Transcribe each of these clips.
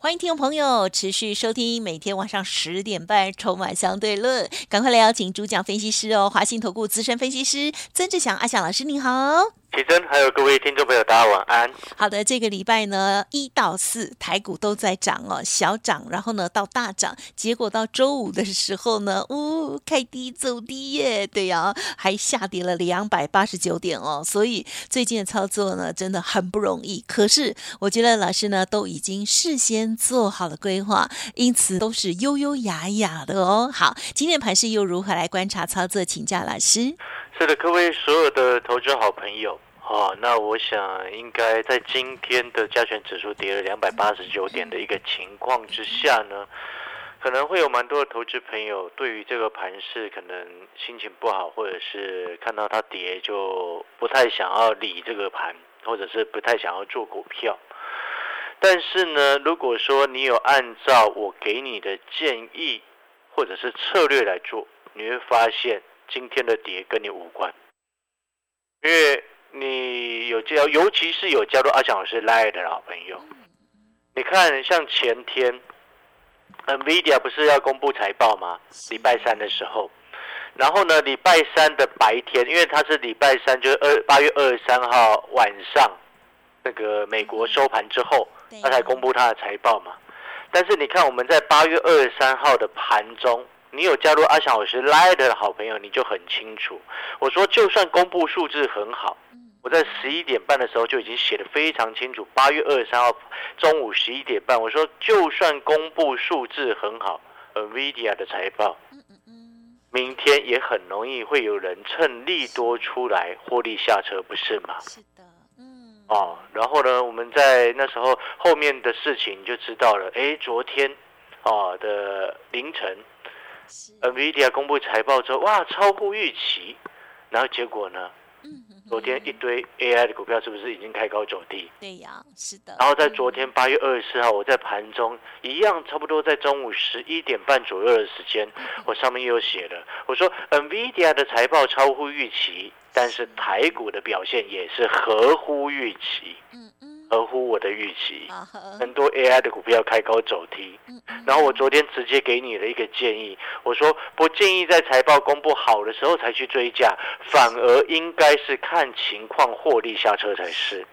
欢迎听众朋友持续收听每天晚上十点半《筹码相对论》，赶快来邀请主讲分析师哦，华信投顾资深分析师曾志祥阿祥老师，您好。奇珍，还有各位听众朋友，大家晚安。好的，这个礼拜呢，一到四台股都在涨哦，小涨，然后呢到大涨，结果到周五的时候呢，呜，开低走低耶，对呀，还下跌了两百八十九点哦。所以最近的操作呢，真的很不容易。可是我觉得老师呢都已经事先做好了规划，因此都是悠悠雅雅的哦。好，今天盘势又如何来观察操作？请教老师。是的，各位所有的投资好朋友，哦，那我想应该在今天的加权指数跌了两百八十九点的一个情况之下呢，可能会有蛮多的投资朋友对于这个盘势可能心情不好，或者是看到它跌就不太想要理这个盘，或者是不太想要做股票。但是呢，如果说你有按照我给你的建议或者是策略来做，你会发现。今天的跌跟你无关，因为你有加，尤其是有加入阿强老师 Line 的老朋友。你看，像前天，NVIDIA 不是要公布财报吗？礼拜三的时候，然后呢，礼拜三的白天，因为它是礼拜三，就是二八月二十三号晚上，那个美国收盘之后，他才公布他的财报嘛。但是你看，我们在八月二十三号的盘中。你有加入阿翔老师 Line 的好朋友，你就很清楚。我说，就算公布数字很好，我在十一点半的时候就已经写的非常清楚。八月二十三号中午十一点半，我说，就算公布数字很好，NVIDIA 的财报，明天也很容易会有人趁利多出来获利下车，不是吗？是的，嗯。哦，然后呢，我们在那时候后面的事情就知道了。哎，昨天哦的凌晨。NVIDIA 公布财报之后，哇，超乎预期，然后结果呢？昨天一堆 AI 的股票是不是已经开高走低？对呀，是的。然后在昨天八月二十四号，我在盘中一样，差不多在中午十一点半左右的时间，我上面又写了，我说 NVIDIA 的财报超乎预期，但是台股的表现也是合乎预期。嗯嗯。合乎我的预期，很多 AI 的股票开高走低，然后我昨天直接给你了一个建议，我说不建议在财报公布好的时候才去追价，反而应该是看情况获利下车才是。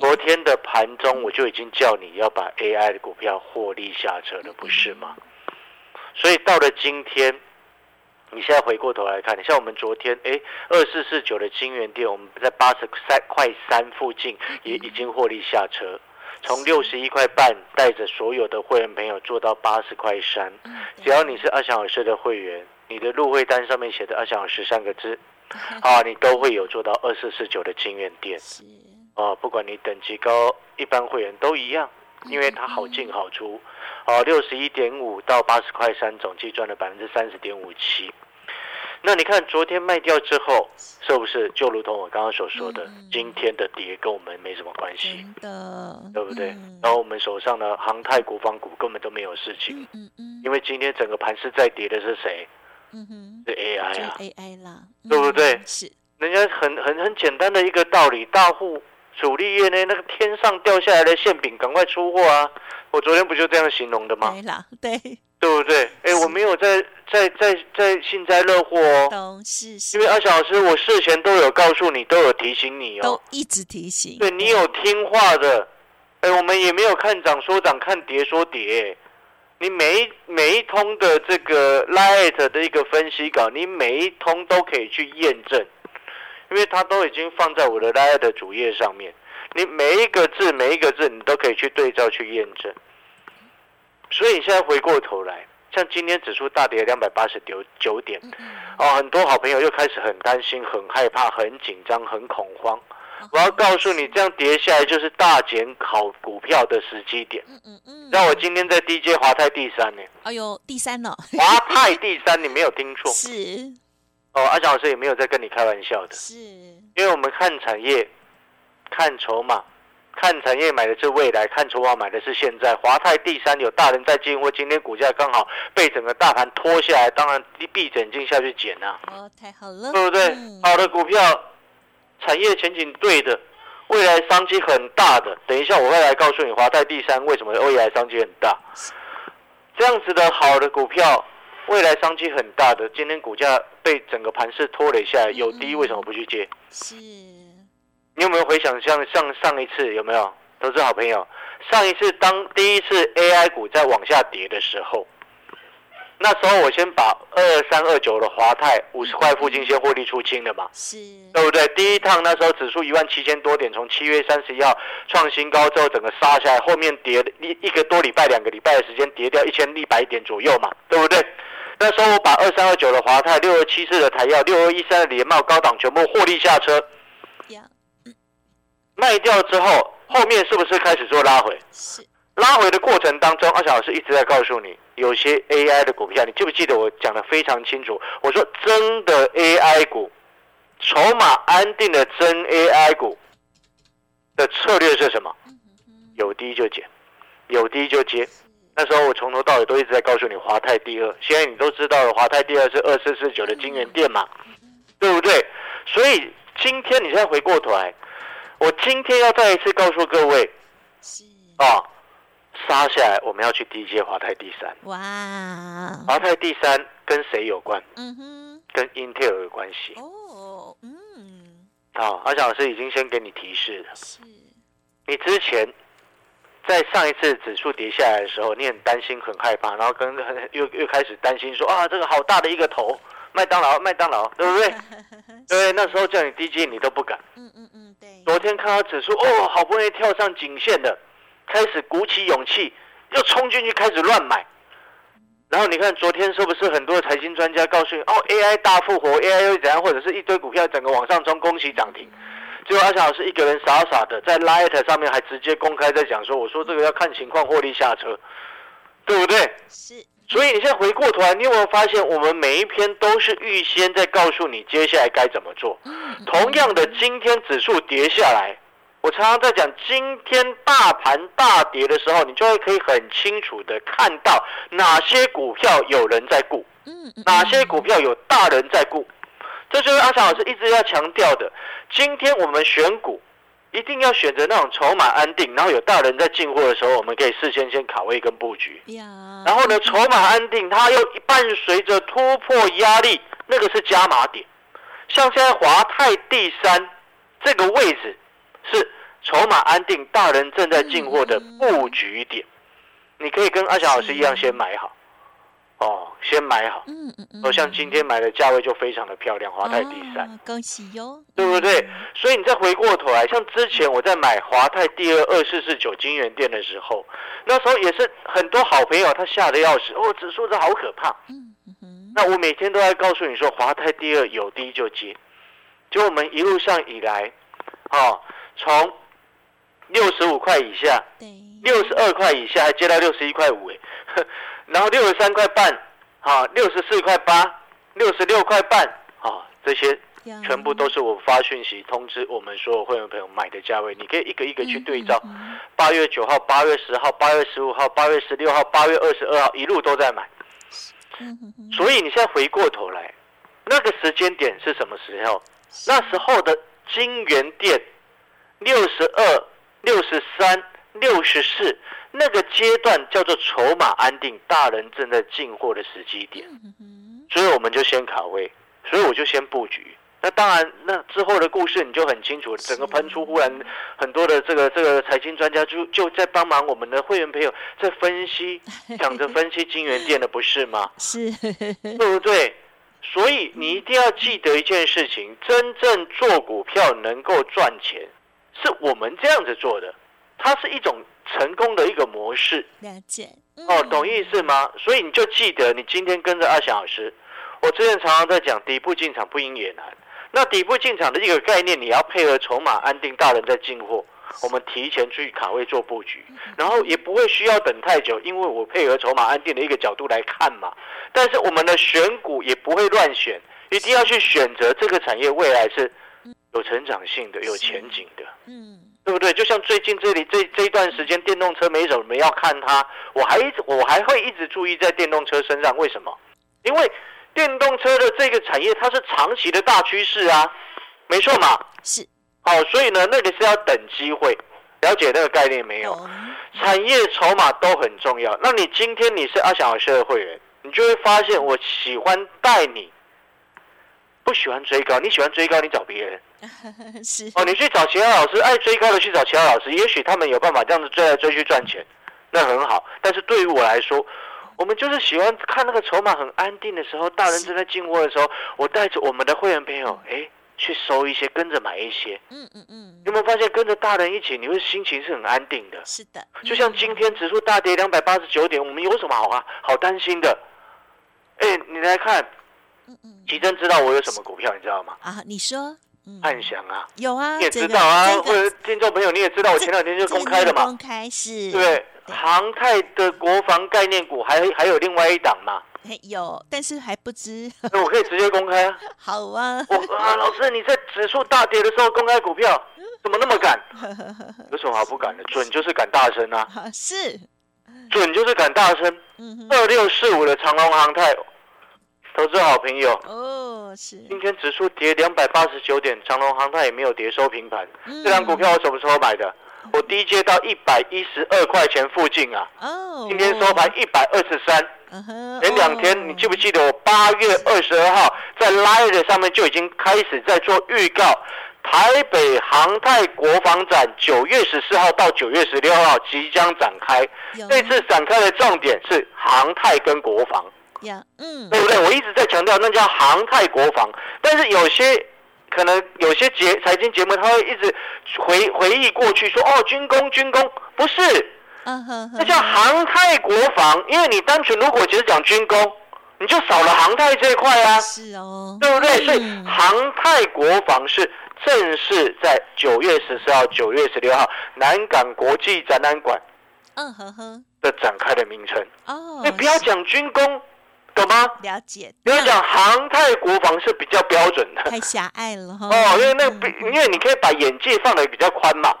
昨天的盘中我就已经叫你要把 AI 的股票获利下车了，不是吗？所以到了今天。你现在回过头来看，你像我们昨天，哎，二四四九的金源店，我们在八十三块三附近也已经获利下车，从六十一块半带着所有的会员朋友做到八十块三。只要你是阿翔老师的会员，你的入会单上面写的阿翔老师三个字，啊，你都会有做到二四四九的金源店。啊，不管你等级高，一般会员都一样，因为它好进好出。哦，六十一点五到八十块三，总计赚了百分之三十点五七。那你看昨天卖掉之后，是不是就如同我刚刚所说的，今天的跌跟我们没什么关系，的，对不对？然后我们手上的航太国防股根本都没有事情，嗯嗯，因为今天整个盘是在跌的是谁？是 AI 啊，AI 啦，对不对？是，人家很很很简单的一个道理，大户。主力业呢那个天上掉下来的馅饼，赶快出货啊！我昨天不就这样形容的吗？对啦，对，对不对？哎，我没有在在在在幸灾乐祸哦，是是，因为阿小老师，我事前都有告诉你，都有提醒你哦，都一直提醒。对你有听话的，哎，我们也没有看涨说涨，看跌说跌。你每一每一通的这个 light 的一个分析稿，你每一通都可以去验证。因为它都已经放在我的 Line 的主页上面，你每一个字每一个字你都可以去对照去验证。所以你现在回过头来，像今天指数大跌两百八十九九点，哦，很多好朋友又开始很担心、很害怕、很紧张、很恐慌。我要告诉你，这样跌下来就是大减考股票的时机点。嗯嗯嗯。让我今天在 DJ 华泰第三呢。哎呦，第三呢？华泰第三，你没有听错。是。哦，阿翔老师也没有在跟你开玩笑的，是，因为我们看产业，看筹码，看产业买的是未来，看筹码买的是现在。华泰第三有大人在进货，今天股价刚好被整个大盘拖下来，当然闭着眼睛下去捡呐、哦，太好了，对不对？嗯好的股票，产业前景对的，未来商机很大的。等一下我会来告诉你，华泰第三为什么未来商机很大。这样子的好的股票，未来商机很大的，今天股价被整个盘势拖累下来，有低为什么不去接？是，你有没有回想像上上一次有没有？投资好朋友，上一次当第一次 AI 股在往下跌的时候，那时候我先把二三二九的华泰五十块附近先获利出清了嘛，是，对不对？第一趟那时候指数一万七千多点，从七月三十一号创新高之后，整个杀下来，后面跌一一个多礼拜、两个礼拜的时间跌掉一千一百点左右嘛，对不对？那时候我把二三二九的华泰、六二七四的台药、六二一三的联茂高档全部获利下车，呀，卖掉之后，后面是不是开始做拉回？是，拉回的过程当中，阿翔老师一直在告诉你，有些 AI 的股票，你记不记得我讲的非常清楚？我说真的 AI 股，筹码安定的真 AI 股的策略是什么？有低就减，有低就接。那时候我从头到尾都一直在告诉你华泰第二，现在你都知道了，华泰第二是二四四九的金源店嘛，对不对？所以今天你现在回过头来，我今天要再一次告诉各位，啊，杀下来我们要去低阶华泰第三。哇，华泰第三跟谁有关？嗯哼，跟 Intel 有关系。哦，嗯，啊，阿翔老师已经先给你提示了。是，你之前在上一次指数跌下来的时候，你很担心、很害怕，然后跟很 又又开始担心说啊，这个好大的一个头，麦当劳，麦当劳，对不对？对，那时候叫你低进你都不敢。嗯嗯嗯，对，昨天看到指数哦，好不容易跳上颈线的，开始鼓起勇气，又冲进去开始乱买。然后你看昨天是不是很多的财经专家告诉你哦，AI 大复活，AI 又怎样，或者是一堆股票整个往上冲，恭喜涨停。结果阿翔老师一个人傻傻的在 Light 上面还直接公开在讲说，我说这个要看情况获利下车，对不对？是，所以你现在回过头来，你有没有发现我们每一篇都是预先在告诉你接下来该怎么做？嗯，同样的，今天指数跌下来，我常常在讲，今天大盘大跌的时候，你就会可以很清楚的看到哪些股票有人在顾，哪些股票有大人在顾。这就是阿强老师一直要强调的。今天我们选股一定要选择那种筹码安定，然后有大人在进货的时候，我们可以事先先卡位跟布局。呀，然后呢，筹码安定，它又伴随着突破压力，那个是加码点。像现在华泰第三这个位置是筹码安定，大人正在进货的布局点，你可以跟阿翔老师一样先买好，哦，先买好。嗯嗯嗯，哦，像今天买的价位就非常的漂亮，华泰第三。哦，恭喜哟，对不对？所以你再回过头来，像之前我在买华泰第二二四四九金源店的时候，那时候也是很多好朋友他吓得要死，哦，指数这好可怕。嗯嗯，那我每天都在告诉你说，华泰第二有低就接，就我们一路上以来，哦，从六十五块以下，对，六十二块以下还接到六十一块五，哎，然后六十三块半，啊，六十四块八，六十六块半，啊，这些全部都是我发讯息通知我们所有会员朋友买的价位，你可以一个一个去对照。八月九号、八月十号、八月十五号、八月十六号、八月二十二号，一路都在买。所以你现在回过头来，那个时间点是什么时候？那时候的金源店六十二、六十三、六十四那个阶段叫做筹码安定，大人正在进货的时机点。所以我们就先卡位，所以我就先布局。那当然，那之后的故事你就很清楚。整个喷出，忽然很多的这个这个财经专家就就在帮忙我们的会员朋友在分析，讲着分析金源店的，不是吗？是，对不对？所以你一定要记得一件事情：真正做股票能够赚钱，是我们这样子做的，它是一种成功的一个模式。了解，哦，嗯懂意思吗？所以你就记得，你今天跟着阿翔老师，我之前常常在讲底部进场不赢也难。那底部进场的一个概念，你要配合筹码安定，大人在进货，我们提前去卡位做布局，然后也不会需要等太久，因为我配合筹码安定的一个角度来看嘛。但是我们的选股也不会乱选，一定要去选择这个产业未来是有成长性的、有前景的，嗯，对不对？就像最近这里这这一段时间，电动车没什么人要看它，我还一直我还会一直注意在电动车身上，为什么？因为电动车的这个产业它是长期的大趋势啊，没错嘛。是好，所以呢，那个是要等机会，了解那个概念没有？懂，产业筹码都很重要。那你今天你是阿翔老师的会员，你就会发现我喜欢带你，不喜欢追高。你喜欢追高，你找别人 是哦，你去找其他老师，爱追高的去找其他老师，也许他们有办法这样子追来追去赚钱，那很好。但是对于我来说，我们就是喜欢看那个筹码很安定的时候，大人正在进货的时候，我带着我们的会员朋友，哎，去收一些，跟着买一些。嗯嗯嗯，有没有发现跟着大人一起，你会心情是很安定的？是的，就像今天指数大跌两百八十九点，我们有什么好啊？好担心的。哎，你来看，嗯嗯奇珍知道我有什么股票，你知道吗？啊，你说，嗯，汉翔啊，有啊，你也知道啊，这个或者听众朋友你也知道，我前两天就公开了嘛。公，开是，对？航太的国防概念股还还有另外一档嘛，有，但是还不知，那我可以直接公开啊。好啊，我啊，老师你在指数大跌的时候公开股票，怎么那么敢？有什么好不敢的？准就是敢大声啊，啊 是，准就是敢大声。二六四五的长隆航太，投资好朋友，哦是，今天指数跌两百八十九点，长隆航太也没有跌收平盘。嗯这张股票我什么时候买的？我低接到一百一十二块钱附近啊，哦，今天收盘一百二十三。前两天你记不记得我八月二十二号在 Line 上面就已经开始在做预告，台北航太国防展九月十四号到九月十六号即将展开。有这次展开的重点是航太跟国防。呀，嗯，对不对？我一直在强调，那叫航太国防。但是有些可能有些节财经节目，他会一直回回忆过去，说哦，军工军工不是，嗯哼，那叫航太国防。因为你单纯如果只是讲军工，你就少了航太这一块啊，是哦，对不对？所以嗯航太国防是正式在九月十四号、九月十六号南港国际展览馆嗯哼哼，的展开的名称。哦，你不要讲军工，懂吗？了解，你要讲航太国防是比较标准的太狭隘了哈，哦，因为那个因为你可以把眼界放得比较宽嘛。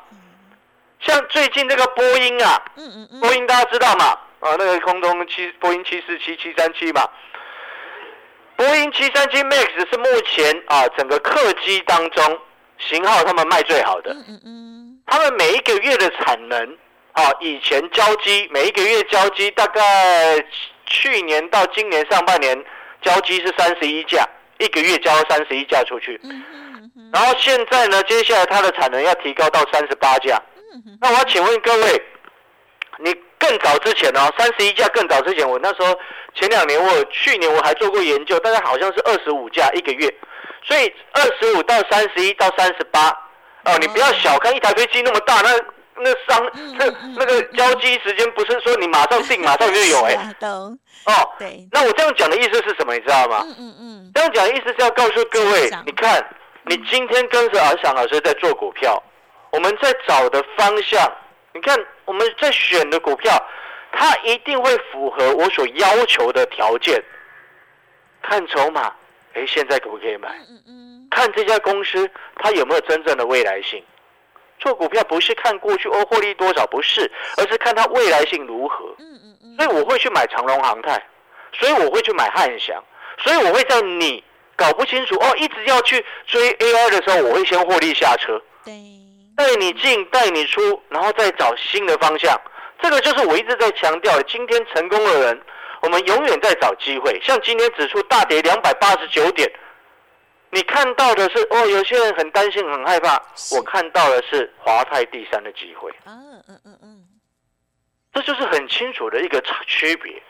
像最近这个波音啊，嗯嗯嗯，波音大家知道嘛？啊，那个空中七波音七四七七三七嘛。波音七三七 MAX 是目前啊整个客机当中型号他们卖最好的。嗯嗯嗯，他们每一个月的产能，啊，以前交机每一个月交机大概去年到今年上半年交机是三十一架，一个月交三十一架出去。然后现在呢，接下来它的产能要提高到三十八架。那我要请问各位，你更早之前哦，三十一架更早之前，我那时候前两年我去年我还做过研究，大概好像是二十五架一个月，所以二十五到三十一到三十八哦，你不要小看一台飞机那么大，那那商那那个交机时间不是说你马上定马上就有哎、哦，对，那我这样讲的意思是什么？你知道吗？嗯嗯嗯，这样讲的意思是要告诉各位，你看，你今天跟着阿翔老师在做股票，我们在找的方向，你看我们在选的股票，它一定会符合我所要求的条件。看筹码，哎，现在可不可以买？嗯嗯嗯，看这家公司它有没有真正的未来性。做股票不是看过去哦获利多少，不是，而是看它未来性如何。嗯嗯嗯，所以我会去买长隆航太，所以我会去买汉翔，所以我会在你搞不清楚哦，一直要去追 AI 的时候，我会先获利下车，对，带你进，带你出，然后再找新的方向。这个就是我一直在强调的，今天成功的人，我们永远在找机会。像今天指数大跌两百八十九点，你看到的是哦，有些人很担心、很害怕，我看到的是华泰第三的机会。嗯嗯嗯嗯，这就是很清楚的一个差区别。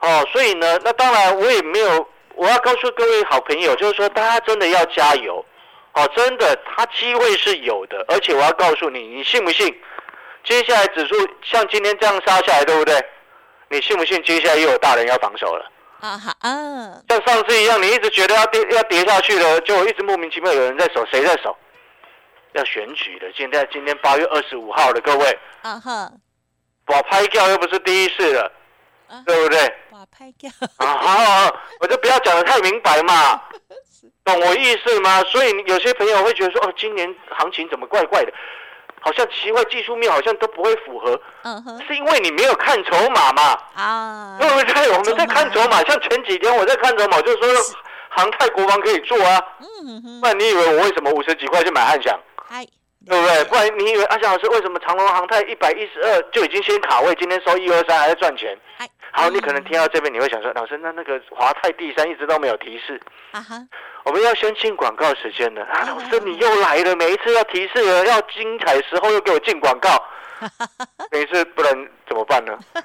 哦，所以呢，那当然我也没有，我要告诉各位好朋友，就是说大家真的要加油。哦，真的，它机会是有的，而且我要告诉你，你信不信？接下来指数像今天这样杀下来，对不对？你信不信？接下来又有大人要防守了，啊哈啊，像上次一样，你一直觉得要跌要跌下去了，就一直莫名其妙有人在守，谁在守？要选举的，现在今天八月二十五号了，各位，啊哈，我拍掉又不是第一次了。对不对？我，拍掉，啊，好好好，我就不要讲的太明白嘛，懂我意思吗？所以有些朋友会觉得说，哦，今年行情怎么怪怪的，好像奇怪，技术面好像都不会符合，嗯哼，是因为你没有看筹码嘛，啊，对不对？我们在看筹码，像前几天我在看筹码，就是说航太国防可以做啊，嗯哼，不然你以为我为什么五十几块就买暗翔？嗨，对不对？不然你以为阿翔老师为什么长隆航太一百一十二就已经先卡位，今天收一二三还在赚钱？嗨，好，你可能听到这边你会想说，老师，那那个华泰第三一直都没有提示，啊哈，我们要先进广告时间了啊！老师你又来了，每一次要提示了，要精彩时候又给我进广告，每一次不能怎么办呢？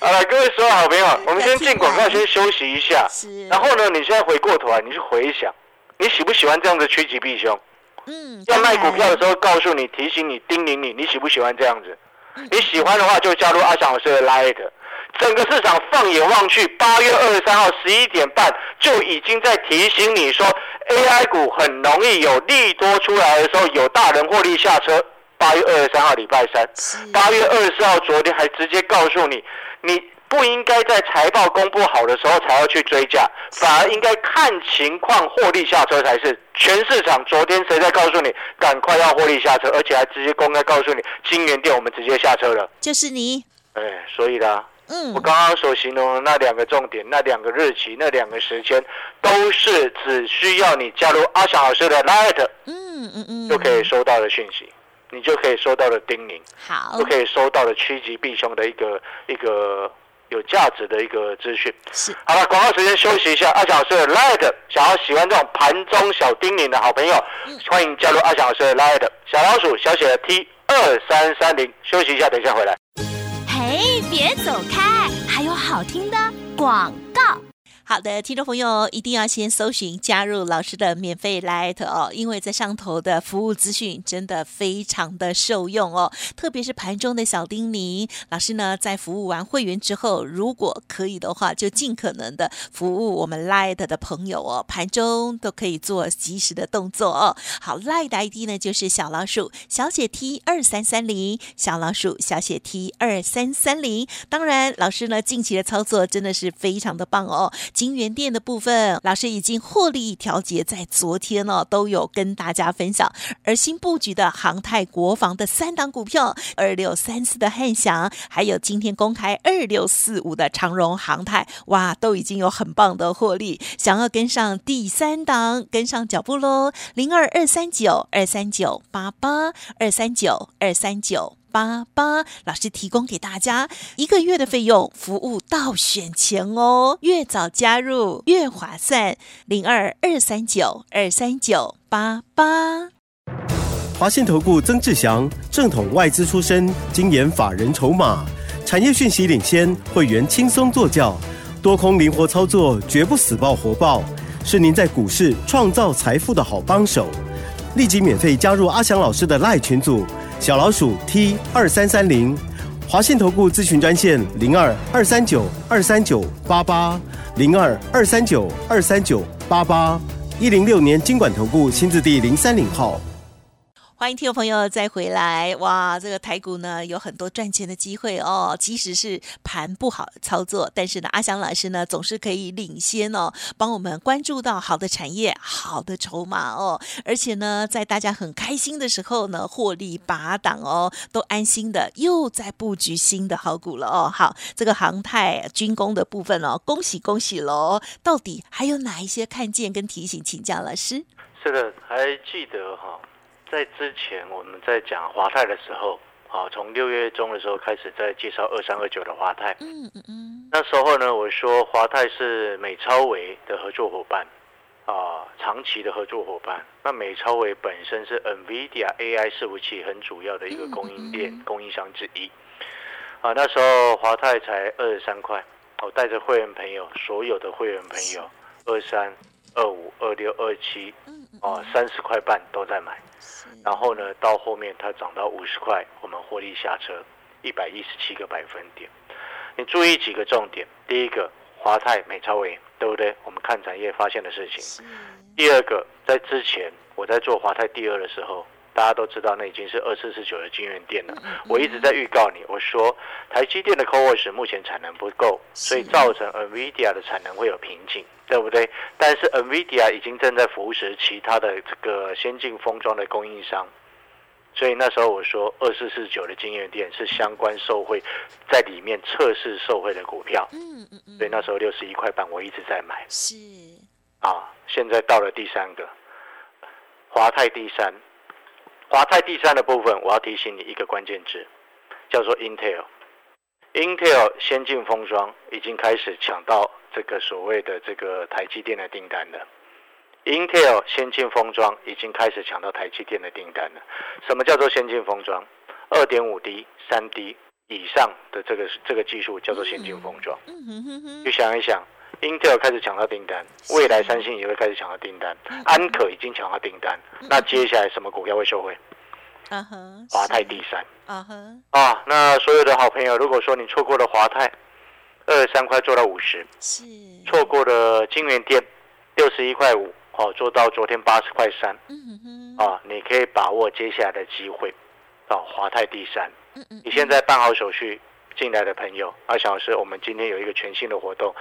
好了，各位所有好朋友，我们先进广告，先休息一下。是，然后呢，你现在回过头来，你去回想，你喜不喜欢这样子趋吉避凶？嗯，要卖股票的时候，告诉你、提醒你、叮咛你，你喜不喜欢这样子？你喜欢的话，就加入阿翔老师的 Light。整个市场放眼望去，八月二十三号十一点半就已经在提醒你说，AI 股很容易有利多出来的时候，有大人获利下车。八月二十三号礼拜三，八月二十四号昨天还直接告诉你，你不应该在财报公布好的时候才要去追价，反而应该看情况获利下车才是。全市场昨天谁在告诉你赶快要获利下车，而且还直接公开告诉你，金源店我们直接下车了。就是你，哎，所以啦，嗯我，刚刚所形容的那两个重点、那两个日期、那两个时间，都是只需要你加入阿翔老师的 Light 嗯嗯嗯，就可以收到的讯息，你就可以收到的叮咛。好就，可以收到的趋吉避凶的一个一个有价值的一个资讯。是好了，广告时间休息一下。阿小老师的 Light，想要喜欢这种盘中小叮咛的好朋友，欢迎加入阿小老师的 Light，小老鼠小写的 T 二三三零。休息一下，等一下回来。嘿，别走开，还有好听的广告。好的，听众朋友一定要先搜寻加入老师的免费 Light 哦，因为在上头的服务资讯真的非常的受用哦，特别是盘中的小叮咛。老师呢，在服务完会员之后，如果可以的话，就尽可能的服务我们 Light 的朋友哦，盘中都可以做及时的动作哦。好，Light 的 ID 呢就是小老鼠小写 T 二三三零，小老鼠小写 T 二三三零。当然，老师呢近期的操作真的是非常的棒哦。金源店的部分，老师已经获利调节，在昨天呢、都有跟大家分享。而新布局的航太国防的三档股票，二六三四的汉翔，还有今天公开二六四五的长荣航太，哇，都已经有很棒的获利。想要跟上第三档，跟上脚步喽！零二二三九二三九八八二三九二三九。八八老师提供给大家一个月的费用，服务到选前哦，越早加入越划算。零二二三九二三九八八。华信投顾曾志祥，正统外资出身，精研法人筹码，产业讯息领先，会员轻松做教，多空灵活操作，绝不死爆活爆，是您在股市创造财富的好帮手。立即免费加入阿翔老师的赖群组，小老鼠 T 二三三零，华信投顾咨询专线零二二三九二三九八八零二二三九二三九八八，一零六年经管投顾新字第零三零号。欢迎听众朋友再回来，哇，这个台股呢有很多赚钱的机会哦。即使是盘不好操作，但是呢，阿翔老师呢总是可以领先哦，帮我们关注到好的产业、好的筹码哦。而且呢，在大家很开心的时候呢，获利拔档哦，都安心的又在布局新的好股了哦。好，这个航太军工的部分哦，恭喜恭喜喽！到底还有哪一些看见跟提醒，请教老师？是的，还记得哈，在之前我们在讲华泰的时候，啊，从六月中的时候开始在介绍二三二九的华泰。嗯嗯嗯，那时候呢，我说华泰是美超维的合作伙伴，啊，长期的合作伙伴。那美超维本身是 NVIDIA AI 伺服器很主要的一个供应链、嗯嗯嗯供应商之一。啊，那时候华泰才二十三块，我带着会员朋友，所有的会员朋友，二三、二五、二六、二七，啊，三十块半都在买。然后呢，到后面它涨到五十块，我们获利下车一百一十七个百分点。你注意几个重点：第一个，华泰、美超伟，对不对？我们看产业发现的事情。第二个，在之前我在做华泰第二的时候，大家都知道那已经是二四四九的金源店了。我一直在预告你，我说台积电的 CoWoS 目前产能不够，所以造成 NVIDIA 的产能会有瓶颈，对不对？但是 NVIDIA 已经正在扶持其他的这个先进封装的供应商。所以那时候我说二四四九的经验店是相关受惠，在里面测试受惠的股票。嗯嗯嗯。所以那时候六十一块半，我一直在买。是。啊，现在到了第三个，华泰第三，华泰第三的部分，我要提醒你一个关键字，叫做 Intel。Intel 先进封装已经开始抢到这个所谓的这个台积电的订单了。Intel 先进封装已经开始抢到台积电的订单了。什么叫做先进封装？二点五 D、三 D 以上的这个这个技术叫做先进封装。你想一想，Intel 开始抢到订单，未来三星也会开始抢到订单，安可已经抢到订单，那接下来什么股票会收回？啊哈，华泰第三。啊哈，啊，那所有的好朋友，如果说你错过了华泰，二十三块做到五十，是。错过了金源店六十一块五。哦，做到昨天八十块三，嗯哼。啊，你可以把握接下来的机会，啊，华泰第三，你现在办好手续进来的朋友，阿小老师，我们今天有一个全新的活动，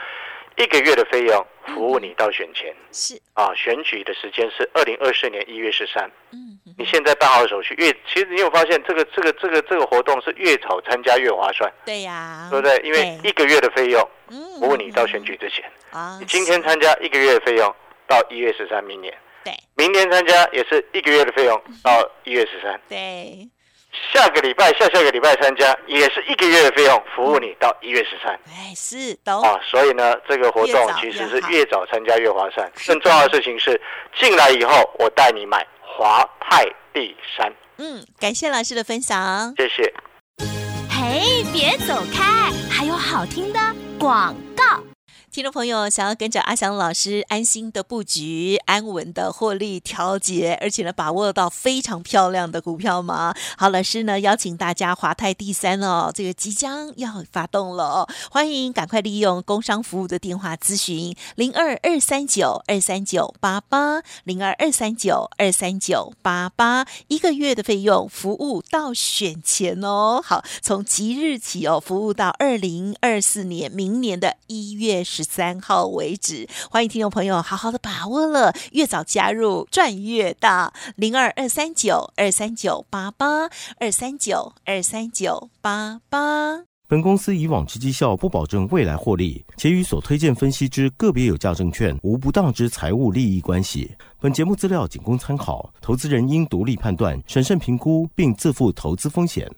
一个月的费用服务你到选前，是。啊，选举的时间是二零二四年一月十三，嗯，你现在办好手续，越其实你有发现这个这个这个这个活动是越早参加越划算，对呀，对不对？因为一个月的费用服务你到选举之前，啊，你今天参加一个月的费用。到一月十三，明年。对，明年参加也是一个月的费用，到一月十三。对，下个礼拜下下个礼拜参加也是一个月的费用，服务你到一月十三。哎，是都啊，所以呢，这个活动其实是越早参加越划算。更重要的事情是，进来以后我带你买华泰第三。嗯，感谢老师的分享，谢谢。嘿，别走开，还有好听的广告。听众朋友，想要跟着阿翔老师安心的布局、安稳的获利调节，而且呢把握到非常漂亮的股票吗？好，老师呢邀请大家华泰第三哦，这个即将要发动了哦，欢迎赶快利用工商服务的电话咨询零二二三九二三九八八零二二三九二三九八八，一个月的费用服务到选前哦。好，从即日起哦，服务到二零二四年明年的一月十三号为止，欢迎听众朋友好好的把握了，越早加入赚越大。零二二三九二三九八八二三九二三九八八。本公司以往之绩效不保证未来获利，且与所推荐分析之个别有价证券无不当之财务利益关系。本节目资料仅供参考，投资人应独立判断、审慎评估，并自负投资风险。